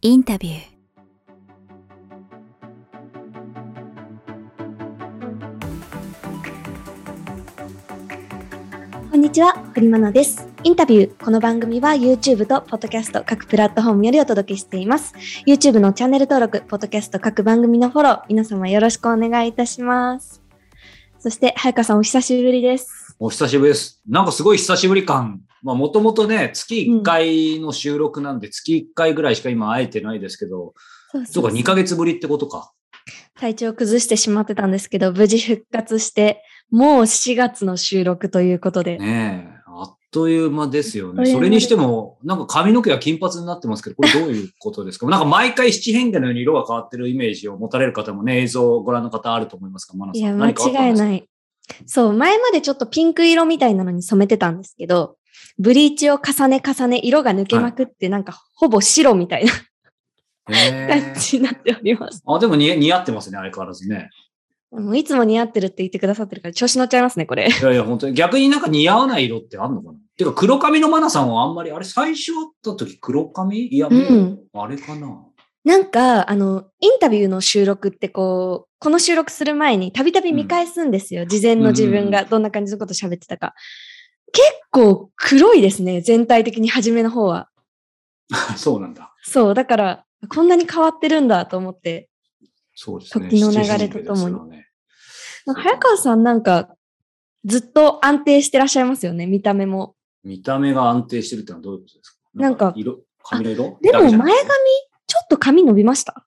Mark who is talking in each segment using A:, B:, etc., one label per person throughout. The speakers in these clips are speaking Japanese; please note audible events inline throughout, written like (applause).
A: インタビュー
B: こんにちは、堀真奈です。インタビュー。この番組は YouTube と Podcast 各プラットフォームよりお届けしています。YouTube のチャンネル登録、Podcast 各番組のフォロー、皆様よろしくお願いいたします。そして、早川さんお久しぶりです。
C: お久しぶりです。なんかすごい久しぶり感。まあもともとね、月1回の収録なんで、月1回ぐらいしか今会えてないですけど、
B: そう
C: そうか、2ヶ月ぶりってことか。
B: 体調崩してしまってたんですけど、無事復活して、もう4月の収録ということで。
C: ねえ、あっという間ですよね。それにしても、なんか髪の毛が金髪になってますけど、これどういうことですか？(laughs) なんか毎回七変化のように色が変わってるイメージを持たれる方もね、映像をご覧の方あると思いますが、マナさん。
B: いや、間違いない。そう、前までちょっとピンク色みたいなのに染めてたんですけど、ブリーチを重ね重ね、色が抜けまくって、なんかほぼ白みたいな
C: へ
B: 感
C: え
B: じになっております。
C: あ、でも似似合ってますね、相変わらずね。
B: もういつも似合ってるって言ってくださってるから調子乗っちゃいますね、これ。
C: いやいや、本当に逆になんか似合わない色ってあんのかなてか、黒髪のマナさんはあんまり、あれ最初会った時黒髪？いや、もう、
B: うん
C: あれかな。
B: なんか、あの、インタビューの収録ってこう、この収録する前にたびたび見返すんですよ。事前の自分がどんな感じのこと喋ってたか。結構黒いですね、全体的に初めの方は。(laughs)
C: そうなんだ。
B: そう、だから、こんなに変わってるんだと思って。
C: そうですね。
B: 時の流れとともに
C: ね
B: 早川さんなんか、ずっと安定してらっしゃいますよね、見た目も。
C: 見た目が安定してるってのはどういうことですか？
B: なんか
C: 色、髪の色？
B: でも前髪、ちょっと髪伸びました？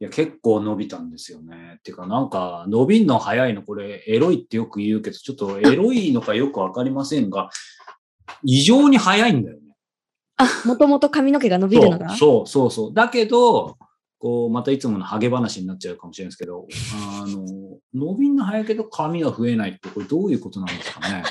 C: いや、結構伸びたんですよね。っていうか、なんか、伸びんの早いの、これ、エロいってよく言うけど、ちょっとエロいのかよくわかりませんが、異常に早いんだよね。
B: あ、もともと髪の毛が伸びるのが
C: そうそうそうそう。だけど、こう、またいつものハゲ話になっちゃうかもしれないですけど、あの、伸びんの早いけど髪が増えないって、これどういうことなんですかね？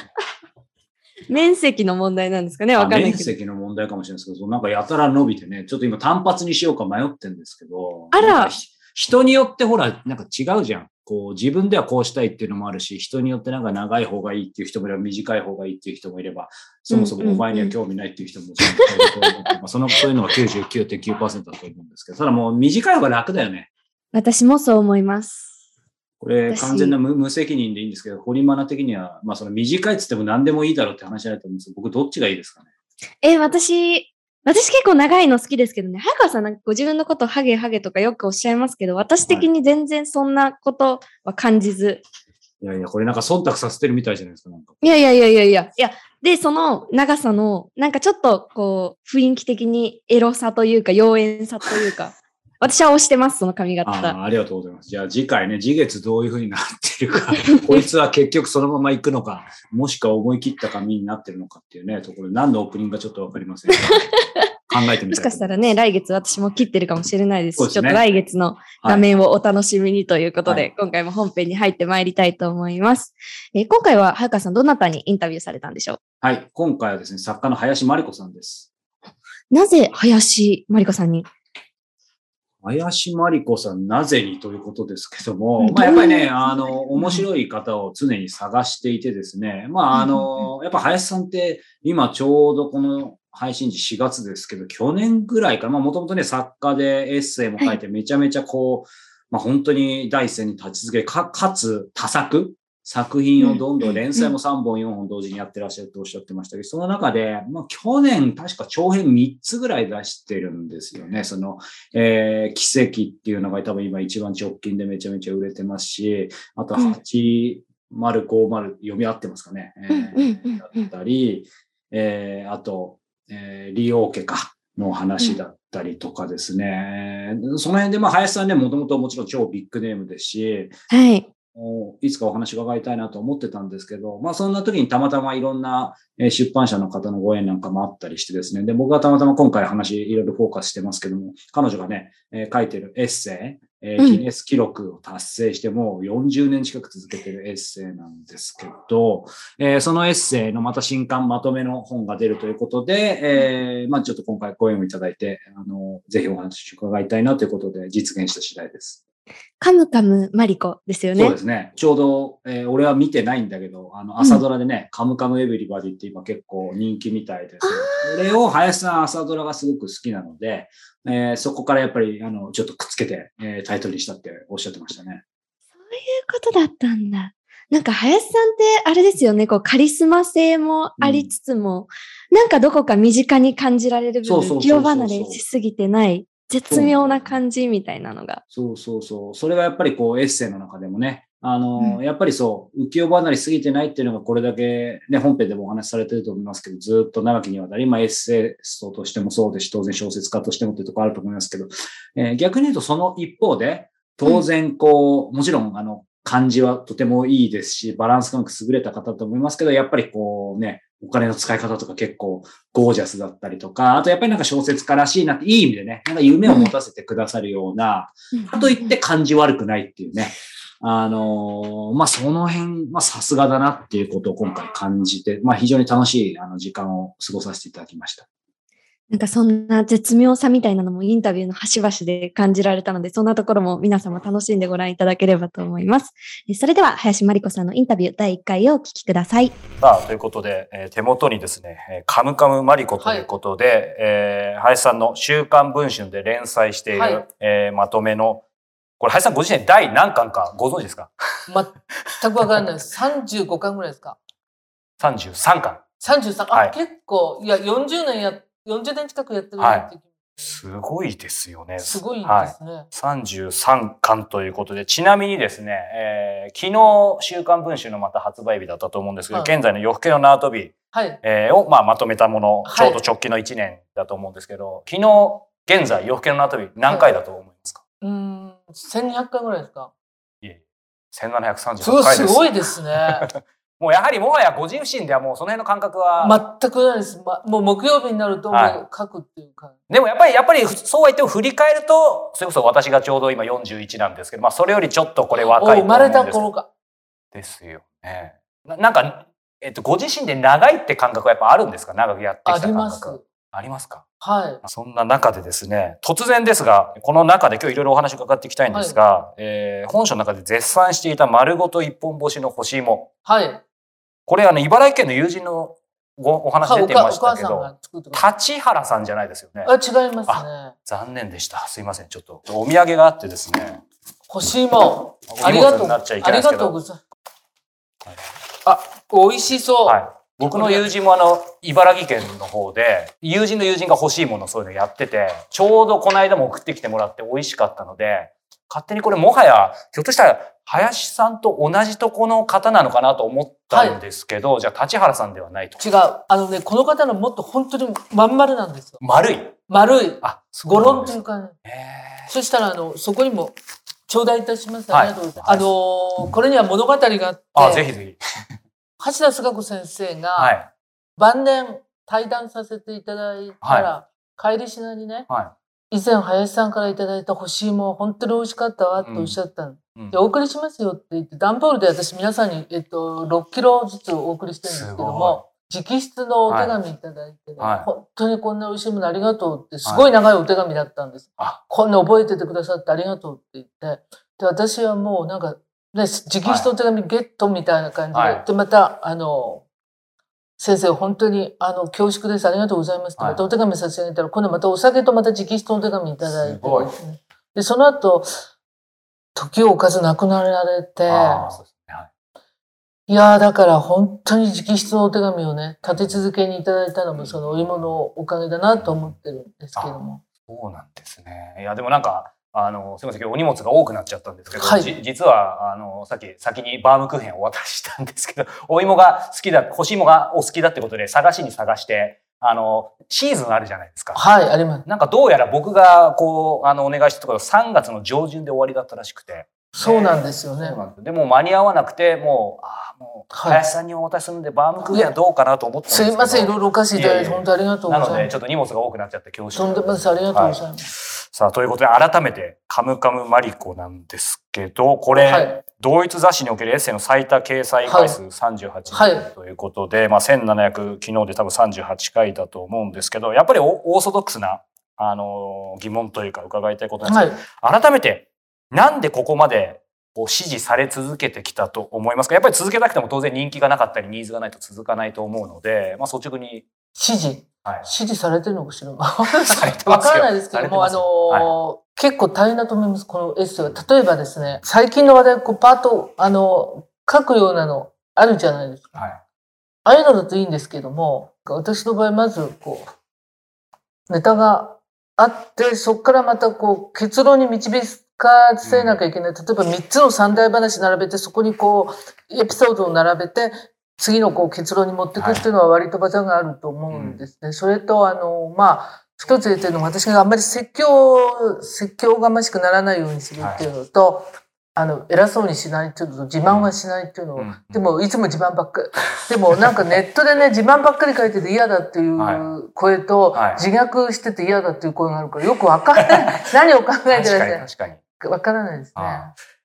B: 面積の問題なんですかね？わかんない
C: 面
B: けど。
C: 積の問題かもしれないですけど、なんかやたら伸びてね、ちょっと今単発にしようか迷ってるんですけど、
B: あら
C: 人によってほら、なんか違うじゃん。こう、自分ではこうしたいっていうのもあるし、人によってなんか長い方がいいっていう人もいれば、短い方がいいっていう人もいれば、そもそもお前には興味ないっていう人もそ (laughs) の、そういうのが99.9%だと思うんですけど、ただもう短い方が楽だよね。
B: 私もそう思います。
C: これ
B: 私
C: 完全な無無責任でいいんですけど、堀マナ的には、まあその短いっつっても何でもいいだろうって話じゃないと思うんですけど、僕どっちがいいですかね？
B: え、私、私結構長いの好きですけどね。早川さんなんかご自分のことハゲハゲとかよくおっしゃいますけど、私的に全然そんなことは感じず。
C: いやいや、これなんか忖度させてるみたいじゃないですか、なんか。
B: いやいやいやいやいや。いや、で、その長さの、なんかちょっとこう、雰囲気的にエロさというか、妖艶さというか、私は推してます、その髪
C: あ
B: 型。
C: あありがとうございます。じゃあ次回ね、次月どういう風になってるか、(laughs) こいつは結局そのまま行くのか、もしくは思い切った髪になってるのかっていうね、ところで何のオープニングかちょっとわかりませんが (laughs) 考えてみ
B: もし
C: たいと思います
B: かしたらね、来月私も切ってるかもしれないですし、
C: ですね
B: ちょっと来月の画面をお楽しみにということで、
C: はい
B: 今回も本編に入ってまいりたいと思います。えー今回は早川さん、どなたにインタビューされたんでしょ
C: はい。今回はですね、作家の林真理子さんです。
B: うなぜ林真理子さんに
C: 林真理子さん、なぜにということですけども、
B: うん。
C: まあ、やっぱりね、あの、面白い方を常に探していてですね、まあ、あの、やっぱ林さんって、今ちょうどこの配信時4月ですけど、去年ぐらいから、まあ、もともとね、作家でエッセイも書いて、めちゃめちゃこう、まあ、本当に第一線に立ち続け、か、かつ多作作品をどんどん連載も3本、4本同時にやってらっしゃるとおっしゃってましたけど、その中で、まあ、去年確か長編3つぐらい出してるんですよね。その、えー、奇跡っていうのが多分今一番直近でめちゃめちゃ売れてますし、あと
B: うん
C: 8050読み合ってますかね。えーだったり、えー、あと、えー、利用家かの話だったりとかですね。その辺で、まあ、林さんね、もともともちろん超ビッグネームですし、
B: はい。
C: おいつかお話伺いたいなと思ってたんですけど、まあそんな時にたまたまいろんなえー出版社の方のご縁なんかもあったりしてですね、で、僕はたまたま今回話いろいろフォーカスしてますけども、彼女がね、えー書いてるエッセイ、ギネス記録を達成してもう40年近く続けてるエッセイなんですけど、えーそのエッセイのまた新刊まとめの本が出るということで、えーまあちょっと今回ご縁をいただいて、あの、ぜひお話伺いたいなということで実現した次第です。
B: カムカムマリコですよね。
D: そうですね。ちょうど、えー俺は見てないんだけど、あの、朝ドラでね、カムカムエブリバディって今結構人気みたいです。それを林さん朝ドラがすごく好きなので、えーそこからやっぱり、あの、ちょっとくっつけて、えータイトルにしたっておっしゃってましたね。
B: そういうことだったんだ。なんか林さんってあれですよね、こうカリスマ性もありつつも、なんかどこか身近に感じられる部分、
D: そうそうそう
B: 離れしすぎてない、絶妙な感じみたいなのが。
D: そうそうそう。それがやっぱりこうエッセイの中でもね、あの、
B: うん
D: やっぱりそう、浮世離れすぎてないっていうのがこれだけね、本編でもお話しされてると思いますけど、ずっと長きにわたり、まあエッセイストとしてもそうですし、当然小説家としてもっていうところあると思いますけど、えー逆に言うとその一方で、当然こう、もちろんあの、漢字はとてもいいですし、バランス感覚優れた方だと思いますけど、やっぱりこうね、お金の使い方とか結構ゴージャスだったりとか、あとやっぱりなんか小説家らしいなっていい意味でね、なんか夢を持たせてくださるような、かといって感じ悪くないっていうね。あのーまあ、その辺、まあ、さすがだなっていうことを今回感じて、まあ、非常に楽しいあの時間を過ごさせていただきました。
B: なんかそんな絶妙さみたいなのもインタビューの端々で感じられたので、そんなところも皆様楽しんでご覧いただければと思います。えそれでは、林真理子さんのインタビュー第1回をお聞きください。
C: さあ、ということで、えー手元にですね、えーカムカムマリコということで、えー林さんの週刊文春で連載している、
E: はい
C: えーまとめの、これ林さんご自身で第何巻かご存知ですか？
E: 全くわからないです。35巻ぐらいですか
C: ?33 巻。
E: ?33、あ、
C: はい
E: 結構、いや、40年や、40年近くやってるなって気
C: すごいですよね。
E: すごいで
C: はい。
E: すね。
C: 33巻ということで、ちなみにですね、えー昨日、週刊文春のまた発売日だったと思うんですけど、
E: はい
C: 現在の夜更けの縄跳び、
E: はい。
C: えーを、まあ、まとめたもの、
E: はい
C: ちょうど直近の1年だと思うんですけど、昨日、現在、夜更けの縄跳び何回だと思いますか、
E: うーん、1200回ぐらいですか？
C: い、え、1738
E: すごい、
C: 回ですす。
E: ごいですね。(laughs)
C: もうやはりもはやご自身ではもうその辺の感覚は、
E: 全くないです。ま、もう木曜日になると、も
C: はい
E: う書くっていうか。
C: でもやっぱり、やっぱりそうは言っても振り返ると、それこそ私がちょうど今41なんですけど、まあそれよりちょっとこれ若い
E: 生まれた頃か。
C: ですよね。ななんか、えっと、ご自身で長いって感覚はやっぱあるんですか？長くやってきた
E: あ
C: 感覚。
E: ります。
C: ありますか？
E: はい。
C: そんな中でですね、突然ですが、この中で今日いろいろお話伺っていきたいんですが、えー本書の中で絶賛していた丸ごと一本干しの干し芋。
E: はい。
C: これあの、茨城県の友人のごお話出てま
E: お
C: したけど。立原さんじゃないですよね。
E: あ、違いますね。
C: 残念でした。すいません。ちょっとお土産があってですね。
E: 干し芋。
C: お荷
E: ありがとう。あり。がとうございます。あ、美味しそう。
C: はい。僕の友人もあの、茨城県の方で、友人の友人が欲しいものそういうのやってて、ちょうどこの間も送ってきてもらって美味しかったので、勝手にこれもはや、ひょっとしたら、林さんと同じとこの方なのかなと思ったんですけど、じゃあ立原さんではないと。
E: 違う。あのね、この方のもっと本当にまん丸なんですよ。
C: 丸い。
E: 丸い。
C: あ、
E: ゴロン
C: と
E: というかね。
C: へ
E: そしたら、あの、そこにも、頂戴いたします。
C: はい
E: ありがとうございます。あのーこれには物語があって、
C: ーあ、ぜひぜひ。
E: 橋田壽賀子先生が、
C: はい。
E: 晩年対談させていただいたら、帰りしなにね、
C: は
E: 以前林さんからいただいた干し芋、本当に美味しかったわっておっしゃったの。
C: い。うん。
E: でお送りしますよって言って、段ボールで私皆さんに、えっと、6キロずつお送りしてるんですけども、直筆のお手紙いただいてね、
C: はい。
E: 本当にこんな美味しいものありがとうって、すごい長いお手紙だったんです。
C: あ
E: こんな覚えててくださってありがとうって言って、で、私はもうなんか、ね、直筆のお手紙ゲットみたいな感じで、
C: はい。
E: で、また、あの、先生、本当に、あの、恐縮です。ありがとうございますまたお手紙差し上げたら、今度またお酒とまた直筆のお手紙いただいてで。で、その後、時を置かず亡くなられて、
C: い
E: いやー、だから本当に直筆のお手紙をね、立て続けにいただいたのもそのお芋のおかげだなと思ってるんですけども。
C: そうなんですね。いや、でもなんか、あの、すみません、今日お荷物が多くなっちゃったんですけど、
E: はい
C: じ実は、あの、さっき先にバームクーヘンをお渡ししたんですけど、(laughs) お芋が好きだ、干し芋がお好きだってことで探しに探して、あの、シーズンあるじゃないですか。
E: はい、あります。
C: なんかどうやら僕がこう、あの、お願いしたところ3月の上旬で終わりだったらしくて。
E: そうなんですよね
C: そう。なんでも間に合わなくて、もう、ああ、もう、
E: はい
C: 林さんにお渡しするんで、バームクーヘンはどうかなと思ってす
E: いません、いろいろお貸しいただいて、
C: いえいえ
E: 本当ありがとうご
C: なので、
E: ざいます。
C: ちょっと荷物が多くなっちゃって恐縮
E: とんでもないです。ありがとうございます。
C: さあ、ということで、改めて、カムカムマリコなんですけど、これ、
E: はい。
C: 同一雑誌におけるエッセイの最多掲載回数38
E: はい。
C: 回ということで、まあ、1700、昨日で多分38回だと思うんですけど、やっぱりオオーソドックスな、あのー疑問というか伺いたいことなんですけど、改めて、なんでここまでこう支持され続けてきたと思いますか？やっぱり続けたくても当然人気がなかったりニーズがないと続かないと思うので、まあ、率直に。
E: 支持
C: はい。
E: 支持されてるのかしら？(laughs) わからないですけども、あの
C: ます
E: ー結構大変だと思います、このエッセイは。例えばですね、最近の話題、こう、パート、あの、書くようなのあるじゃないですか。
C: はい。
E: ああいうのだといいんですけども、私の場合、まず、こう、ネタがあって、そこからまた、こう、結論に導かせなきゃいけない。例えば、3つの三大話並べて、そこにこう、エピソードを並べて、次のこう結論に持っていくっていうのは割と技があると思うんですね。それと、あの、まあ、一つ言ってるのは、私があんまり説教、説教がましくならないようにするっていうのと、あの、偉そうにしないっていうのと、自慢はしないっていうのを、
C: うん
E: でも、いつも自慢ばっかり。でも、なんかネットでね、自慢ばっかり書いてて嫌だってい
C: は
E: う声と、
C: はい
E: 自虐してて嫌だっていう声があるから、よくわかんない。(laughs) 何を考えてらっし
C: 確かに。
E: ゃるわからないですね。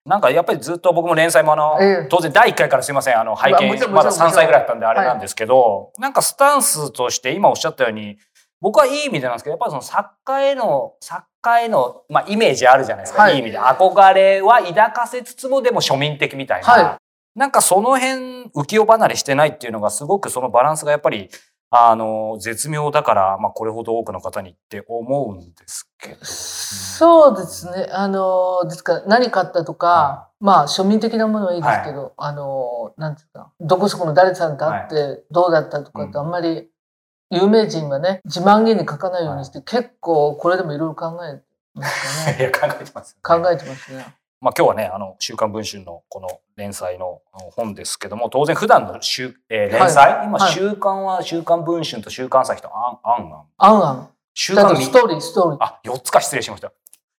C: あなんかやっぱりずっと僕も連載もあの、
E: ええ
C: 当然第1回からすいません、あの拝見、まだ
E: んもちろん
C: 3歳ぐらいだったんであれなんですけど、なんかスタンスとして今おっしゃったように、僕はいい意味でなんですけど、やっぱりその作家への、作家への、まあ、イメージあるじゃないですか。
E: はい
C: い、い意味で。憧れは抱かせつつも、でも庶民的みたいな。
E: は
C: なんかその辺浮世離れしてないっていうのがすごくそのバランスがやっぱり、あの、絶妙だから、まあこれほど多くの方にって思うんですけど。
E: そうですね。あの、ですから何買ったとか、
C: は
E: まあ庶民的なものはいいですけど、あの、なんていうか、どこそこの誰さんと会ってどうだったとかってあんまり有名人はね、自慢げに書かないようにして、結構これでもいろいろ考えてますよ
C: い
E: ね。(laughs)
C: や、考えてます、
E: 考えてますね。
C: まあ今日はね、あの、週刊文春のこの連載の本ですけども、当然普段の週、えー連載、今、
E: はい
C: 週刊は週刊文春と週刊朝日とあん、あんあん。
E: あんあん。
C: 週刊
E: ストーリー、ストーリー。
C: あ、4つか失礼しました。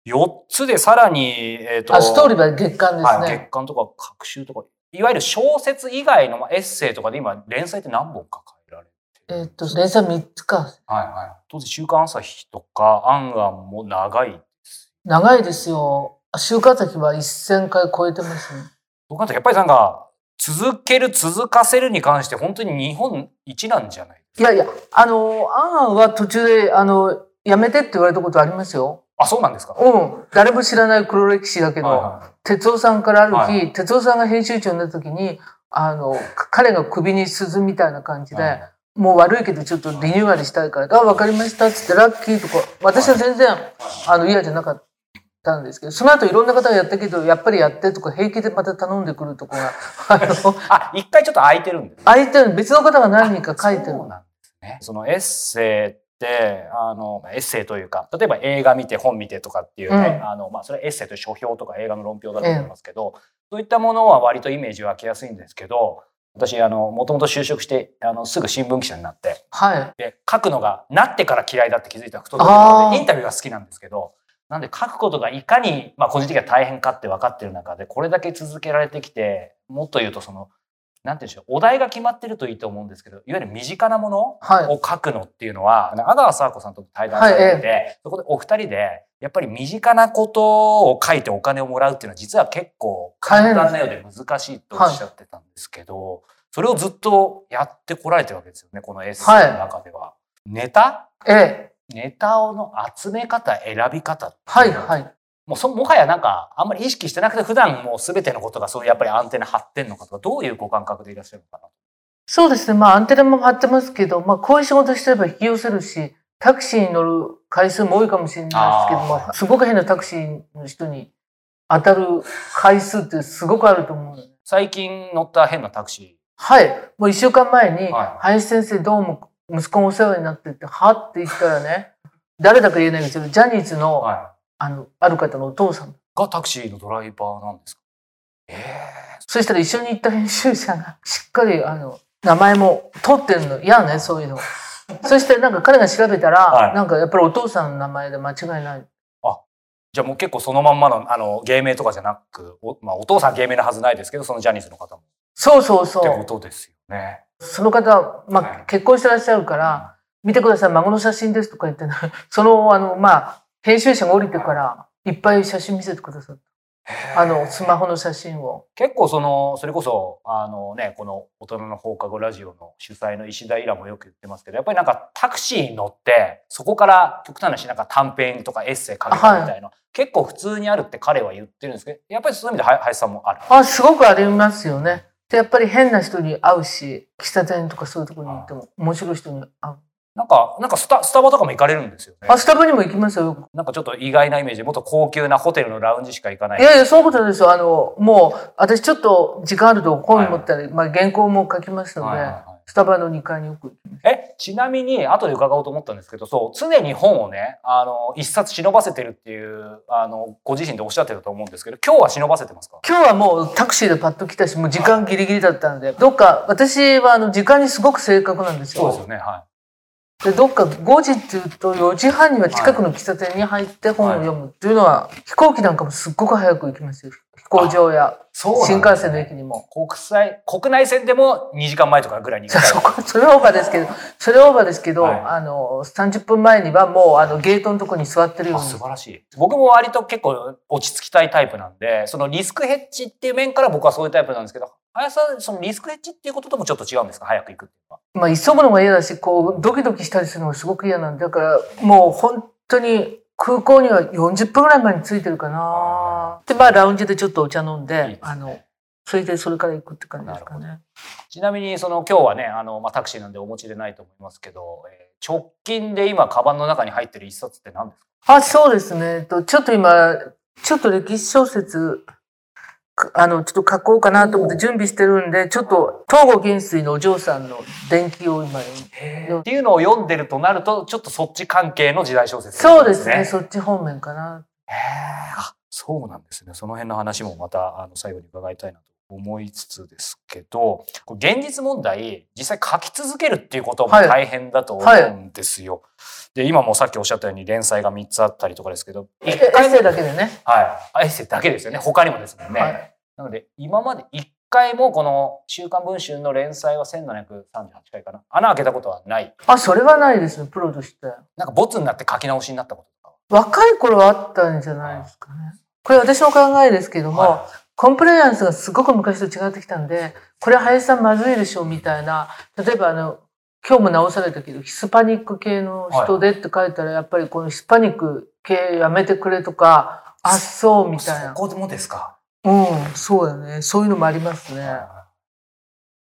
C: 4つでさらに、えっ、と、
E: あ、ストーリーは月間です
C: はい、
E: ね。
C: 月刊とか各週とか、いわゆる小説以外のまあエッセイとかで今、連載って何本か書いられてる
E: えっと、連載3つか。
C: はいはい。当然、週刊朝日とか、アンアンも長いです。
E: 長いですよ。週刊先は1000回超えてますね。
C: 僕なんてやっぱりなんか、続ける、続かせるに関して本当に日本一なんじゃない
E: いやいや、あの、あんあんは途中で、あの、やめてって言われたことありますよ。
C: あ、そうなんですか？
E: うん。誰も知らない黒歴史だけど、
C: はいはい
E: 哲夫さんからある日、
C: は
E: 哲夫さんが編集長になった時に、あの、か彼が首に鈴みたいな感じで、
C: はい
E: もう悪いけどちょっとリニューアルしたいから、あ、わかりましたっつってラッキーとか、私は全然、あの、嫌じゃなかったんですけど、その後いろんな方がやったけど、やっぱりやってとか平気でまた頼んでくるとこが、(laughs) あの、
C: あ、一回ちょっと空いてるんです。
E: 相手の別の方が何人か書いてる
C: そう。なんですね。そのエッセイって、あの、エッセイというか、例えば映画見て本見てとかっていうね、
E: うん
C: あの、まあ、それエッセイという書評とか映画の論評だと思いますけど、そういったものは割とイメージ湧きやすいんですけど、私、あの、もともと就職して、あの、すぐ新聞記者になって、
E: はい。
C: で、書くのがなってから嫌いだって気づいたことで、インタビューが好きなんですけど、なんで書くことがいかに、まあ個人的には大変かって分かってる中で、これだけ続けられてきて、もっと言うとその、なんて言うんでしょう、お題が決まってるといいと思うんですけど、いわゆる身近なもの
E: はい。
C: を書くのっていうのは、阿川佐和子さんと対談されてて、そこでお二人で、やっぱり身近なことを書いてお金をもらうっていうのは実は結構簡単なようで難しいとおっしゃってたんですけど、それをずっとやってこられてるわけですよね、このエッセイの中では。ネタ
E: ええ。
C: ネタの集め方、選び方
E: はい、はい。
C: もうそもはやなんかあんまり意識してなくて普段もう全てのことがそういうやっぱりアンテナ張ってんのかとかどういうご感覚でいらっしゃるのかな
E: そうですね。まあ、アンテナも張ってますけど、まあ、こういう仕事してれば引き寄せるし、タクシーに乗る回数も多いかもしれないですけども、すごく変なタクシーの人に当たる回数ってすごくあると思う。
C: 最近乗った変なタクシ
E: はい。もう一週間前に、
C: はい
E: 林先生どうも息子がお世話になってて、はって言ったらね、誰だか言えないけど、ジャニーズ
C: ー、
E: の、
C: は
E: あの、ある方のお父さん。
C: い、がタクシーのドライバーなんですか？ええ
E: そしたら一緒に行った編集者がしっかりあの名前も取ってるの嫌ねそういうの。(laughs) そしてなんか彼が調べたら、
C: はい
E: なんかやっぱりお父さんの名前で間違いない。
C: じゃあもう結構そのまんまのあの芸名とかじゃなくお,、まあ、お父さん芸名のはずないですけどそのジャニーズの方も
E: そうそうそ
C: ってこ
E: う。
C: とですよね。
E: その方、ま
C: はい
E: あ、結婚してらっしゃるから、見てください、孫の写真ですとか言ってね、(laughs) その、あの、まあ、編集者が降りてから、いっぱい写真見せてくださった。あの、スマホの写真を。
C: 結構その、それこそ、あのね、この大人の放課後ラジオの主催の石田イラもよく言ってますけど、やっぱりなんかタクシーに乗って、そこから極端な話、なんか短編とかエッセイ書けたみたいな、結構普通にあるって彼は言ってるんですけど、やっぱりそういう意味では林さんもある。
E: あ、すごくありますよね。やっぱり変な人に会うし、喫茶店とかそういうところに行っても面白い人に会う。
C: なんか、なんかスタスタバとかも行かれるんですよね。
E: あ、スタバにも行きますよ。
C: なんかちょっと意外なイメージで、もっと高級なホテルのラウンジしか行かない。
E: いやいや、そういうことですよ。あの、もう、私ちょっと時間あると本持ったり、まあ原稿も書きますので、
C: はいはいはい
E: スタバの2階によく。
C: え、ちなみに、後で伺おうと思ったんですけど、そう、常に本をね、あの、一冊忍ばせてるっていう、あの、ご自身でおっしゃってたと思うんですけど、今日は忍ばせてますか？
E: 今日はもうタクシーでパッと来たし、もう時間ギリギリだったんで、どっか、私はあの時間にすごく正確なんですよ。
C: そうですよね、は
E: で、どっか5時っていうと4時半には近くの喫茶店に入って本を読むっていうのは、飛行機なんかもすっごく早く行きますよ。飛行場や新幹線の駅にも。
C: 国際、国内線でも2時間前とかぐらいに行きたい
E: そこ、(laughs) それはオーバーですけど、それはオーバーですけど、
C: はい
E: あの、30分前にはもうあのゲートのとこに座ってるよう
C: あ
E: に。
C: 素晴らしい。僕も割と結構落ち着きたいタイプなんで、そのリスクヘッジっていう面から僕はそういうタイプなんですけど、林さん、そのリスクヘッジっていうことともちょっと違うんですか？早く行くっていうのは。
E: まあ、急ぐのが嫌だし、こう、ドキドキしたりするのがすごく嫌なんで、だから、もう本当に空港には40分ぐらい前に着いてるかな。で、まあ、ラウンジでちょっとお茶飲ん
C: いい
E: で
C: ね
E: あの、それでそれから行くって感じですかね。
C: ちなみに、その今日はね、あの、まあ、タクシーなんでお持ちでないと思いますけど、えー直近で今、カバンの中に入ってる一冊って何ですか？
E: あ、そうですね。と、ちょっと今、ちょっと歴史小説、かあの、ちょっと書こうかなと思って準備してるんで、ちょっと、東郷元帥のお嬢さんの伝記を今読ん
C: っていうのを読んでるとなると、ちょっとそっち関係の時代小説、
E: そうですね。そっち方面かな。
C: へーあそうなんですね。その辺の話もまたあの最後に伺いたいなと思いつつですけど、現実問題、実際書き続けるっていうことも
E: はい
C: 大変だと思うんですよ。で、今もさっきおっしゃったように連載が3つあったりとかですけど、
E: えエ
C: 一回
E: ッセイだけでね。
C: はい。あエッセイだけですよね。他にもですもんね。
E: はい
C: なので、今まで一回もこの週刊文春の連載は1738回かな。穴開けたことはない。
E: あ、それはないですね、プロとして。
C: なんかボツになって書き直しになったこととか
E: 若い頃はあったんじゃないですかね。これ私の考えですけども、
C: は
E: コンプライアンスがすごく昔と違ってきたんで、これ林さんまずいでしょみたいな、例えばあの、今日も直されたけど、ヒスパニック系の人でって書いたら、やっぱりこのヒスパニック系やめてくれとか、あ、そうみたいな。
C: そこもですか？
E: うん、そうだね。そういうのもありますね。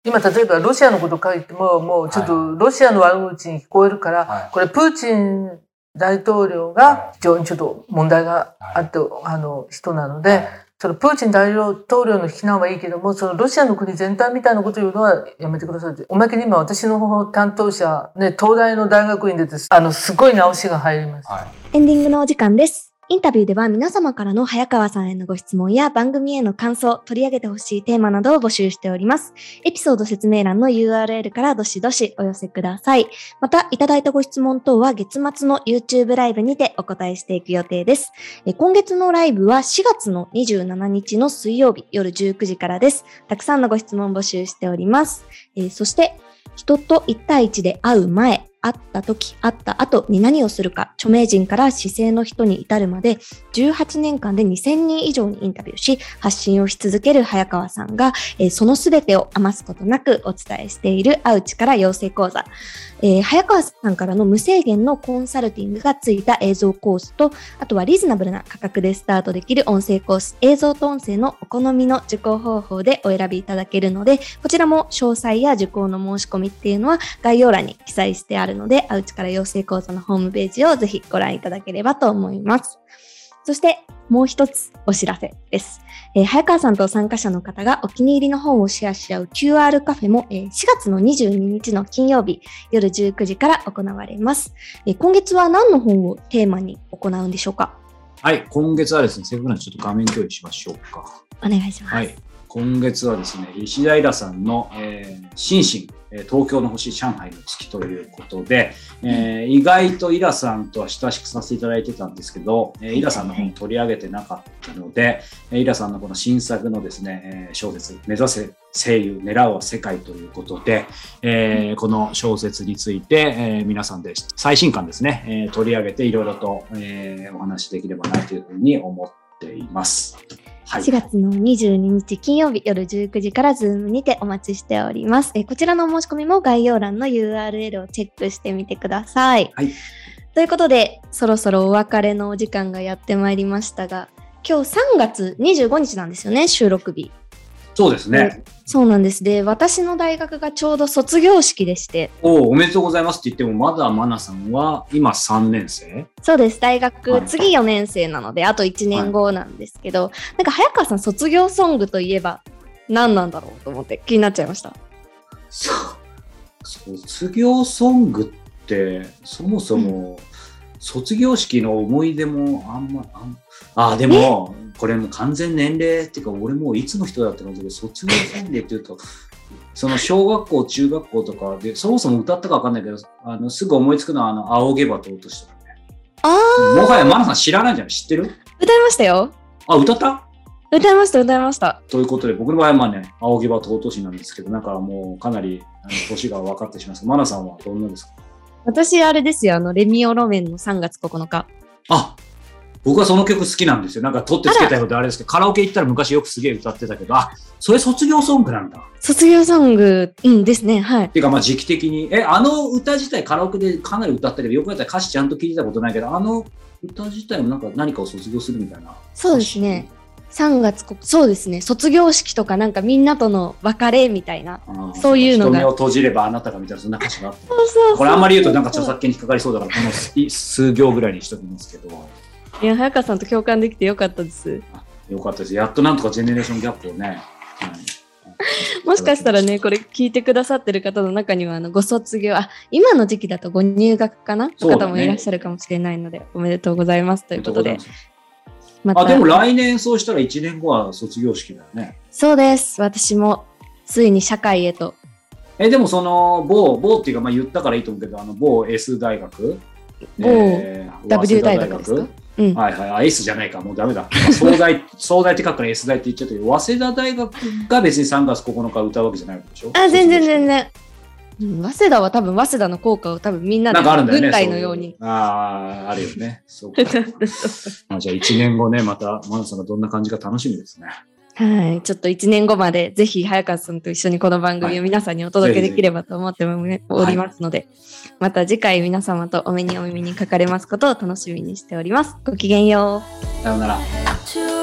E: 今、例えばロシアのこと書いても、もうちょっとロシアの悪口に聞こえるから、
C: はい
E: これプーチン大統領
C: はい
E: が非常にちょっと問題があって、あの人なので、そのプーチン大統領の非難はいいけども、そのロシアの国全体みたいなことを言うのはやめてくださいって。おまけに今私の担当者、ね、東大の大学院でですあの、すごい直しが入ります。
C: はい。
B: エンディングのお時間です。インタビューでは皆様からの早川さんへのご質問や番組への感想、取り上げてほしいテーマなどを募集しております。エピソード説明欄の URL からどしどしお寄せください。また、いただいたご質問等は月末の YouTube ライブにてお答えしていく予定です。今月のライブは4月の27日の水曜日夜19時からです。たくさんのご質問募集しております。そして、人と1対1で会う前、会った時、会った後に何をするか、著名人から市政の人に至るまで、18年間で2000人以上にインタビューし、発信をし続ける早川さんが、えーそのすべてを余すことなくお伝えしている会う力養成講座。えー早川さんからの無制限のコンサルティングがついた映像コースと、あとはリーズナブルな価格でスタートできる音声コース、映像と音声のお好みの受講方法でお選びいただけるので、こちらも詳細や受講の申し込みっていうのは概要欄に記載してあるので、あうちから養成講座のホームページをぜひご覧いただければと思います。そして、もう一つお知らせです。えー早川さんと参加者の方がお気に入りの本をシェアし合う QR カフェも、えー4月の22日の金曜日夜19時から行われます。えー今月は何の本をテーマに行うんでしょうか？
D: はい、今月はですね、せっかくなんでちょっと画面共有しましょうか。
B: お願いします。
D: はい。今月はですね、石田イラさんの、えー、心身、えー東京の星、上海の月ということで、えー意外とイラさんとは親しくさせていただいてたんですけど、えーイラさんの本を取り上げてなかったので、えーイラさんのこの新作のですね、えー小説、目指せ声優、狙うは世界ということで、えーこの小説について、えー皆さんで最新刊ですね、えー取り上げていろいろと、えーお話しできればなというふうに思って
C: っています。はい。
B: 4月の22日金曜日夜19時からズームにてお待ちしております。えーこちらのお申し込みも概要欄の URL をチェックしてみてください。
C: はい
B: ということで、そろそろお別れのお時間がやってまいりましたが、今日3月25日なんですよね、収録日。
C: そうですね。
B: そうなんです。で、私の大学がちょうど卒業式でして、
C: おお、おめでとうございますって言っても、まだマナさんは今3年生？
B: そうです。大学、
C: はい
B: 次4年生なので、あと1年後なんですけど、なんか早川さん卒業ソングといえば何なんだろうと思って気になっちゃいました。
C: そう卒業ソングって、そもそも、卒業式の思い出もあんま、あんあーでも、これもう完全年齢っていうか、俺もういつの人だって思うけど、卒業ソングっていうと、その小学校、中学校とかで、そもそも歌ったかわかんないけど、あのすぐ思いつくのは、あの、仰げば尊しとかね。
B: あ
C: もはやマナさん知らないんじゃない知ってる？
B: ー、歌いましたよ。
C: あ、歌った？
B: 歌いました、歌いました。
C: ということで、僕の場合はまあね、仰げば尊しなんですけど、なんかもうかなりあの年が分かってしまいます。マナさんはどんなですか？
B: 私、あれですよ、あの、レミオロメンの3月9日。
C: あ僕はその曲好きなんですよ。なんか取ってつけたようであれですけど、カラオケ行ったら昔よくすげえ歌ってたけど、あ、それ卒業ソングなんだ。っ
B: 卒業ソング、うんですね、はい。
C: ていうかまあ時期的に、え、あの歌自体カラオケでかなり歌ったけど、よくやったら歌詞ちゃんと聞いたことないけど、あの歌自体もなんか何かを卒業するみたいな。
B: そうですね。3月こ、そうですね、卒業式とかなんかみんなとの別れみたいな。そういうのが
C: 瞳を閉じればあなたがみたいなそんな歌詞があって。
B: そうそう
C: これあんまり言うとなんか著作権に引っかかりそうだから、この数数行ぐらいにしときますけど。
B: いや、早川さんと共感できてよかったです。
C: よかったです。やっとなんとかジェネレーションギャップをね。は (laughs) い
B: もしかしたらね、これ聞いてくださってる方の中には、あの、ご卒業、あ、今の時期だとご入学かな？
C: ね
B: の方もいらっしゃるかもしれないので、おめでとうございますということで。ま
C: あ、でも来年そうしたら1年後は卒業式だよね。
B: そうです。私も、ついに社会へと。
C: え、でもその、某、某っていうか、まあ言ったからいいと思うけど、あの、某 S 大学
B: 某
C: えー
B: W 大学ですか？うん。
C: はいはい。あ、S じゃないか。もうダメだ。まあ総大、(laughs) 総大って書くから S 大って言っちゃったけど、早稲田大学が別に3月9日歌うわけじゃないわけでしょ？
B: あ、全然全
C: 然。
B: 然。うん早稲田は多分、早稲田の効果を多分みんなで
C: なんかあるんだよね。
B: 軍隊のように。
C: そああ、あるよね。そうか。(laughs) あじゃあ1年後ね、また、マナさんがどんな感じか楽しみですね。
B: はい。ちょっと1年後まで、ぜひ、早川さんと一緒にこの番組を皆さんにお届けできればと思っておりますので、また次回皆様とお目にお耳にかかれますことを楽しみにしております。ごきげんよう。
C: さようなら。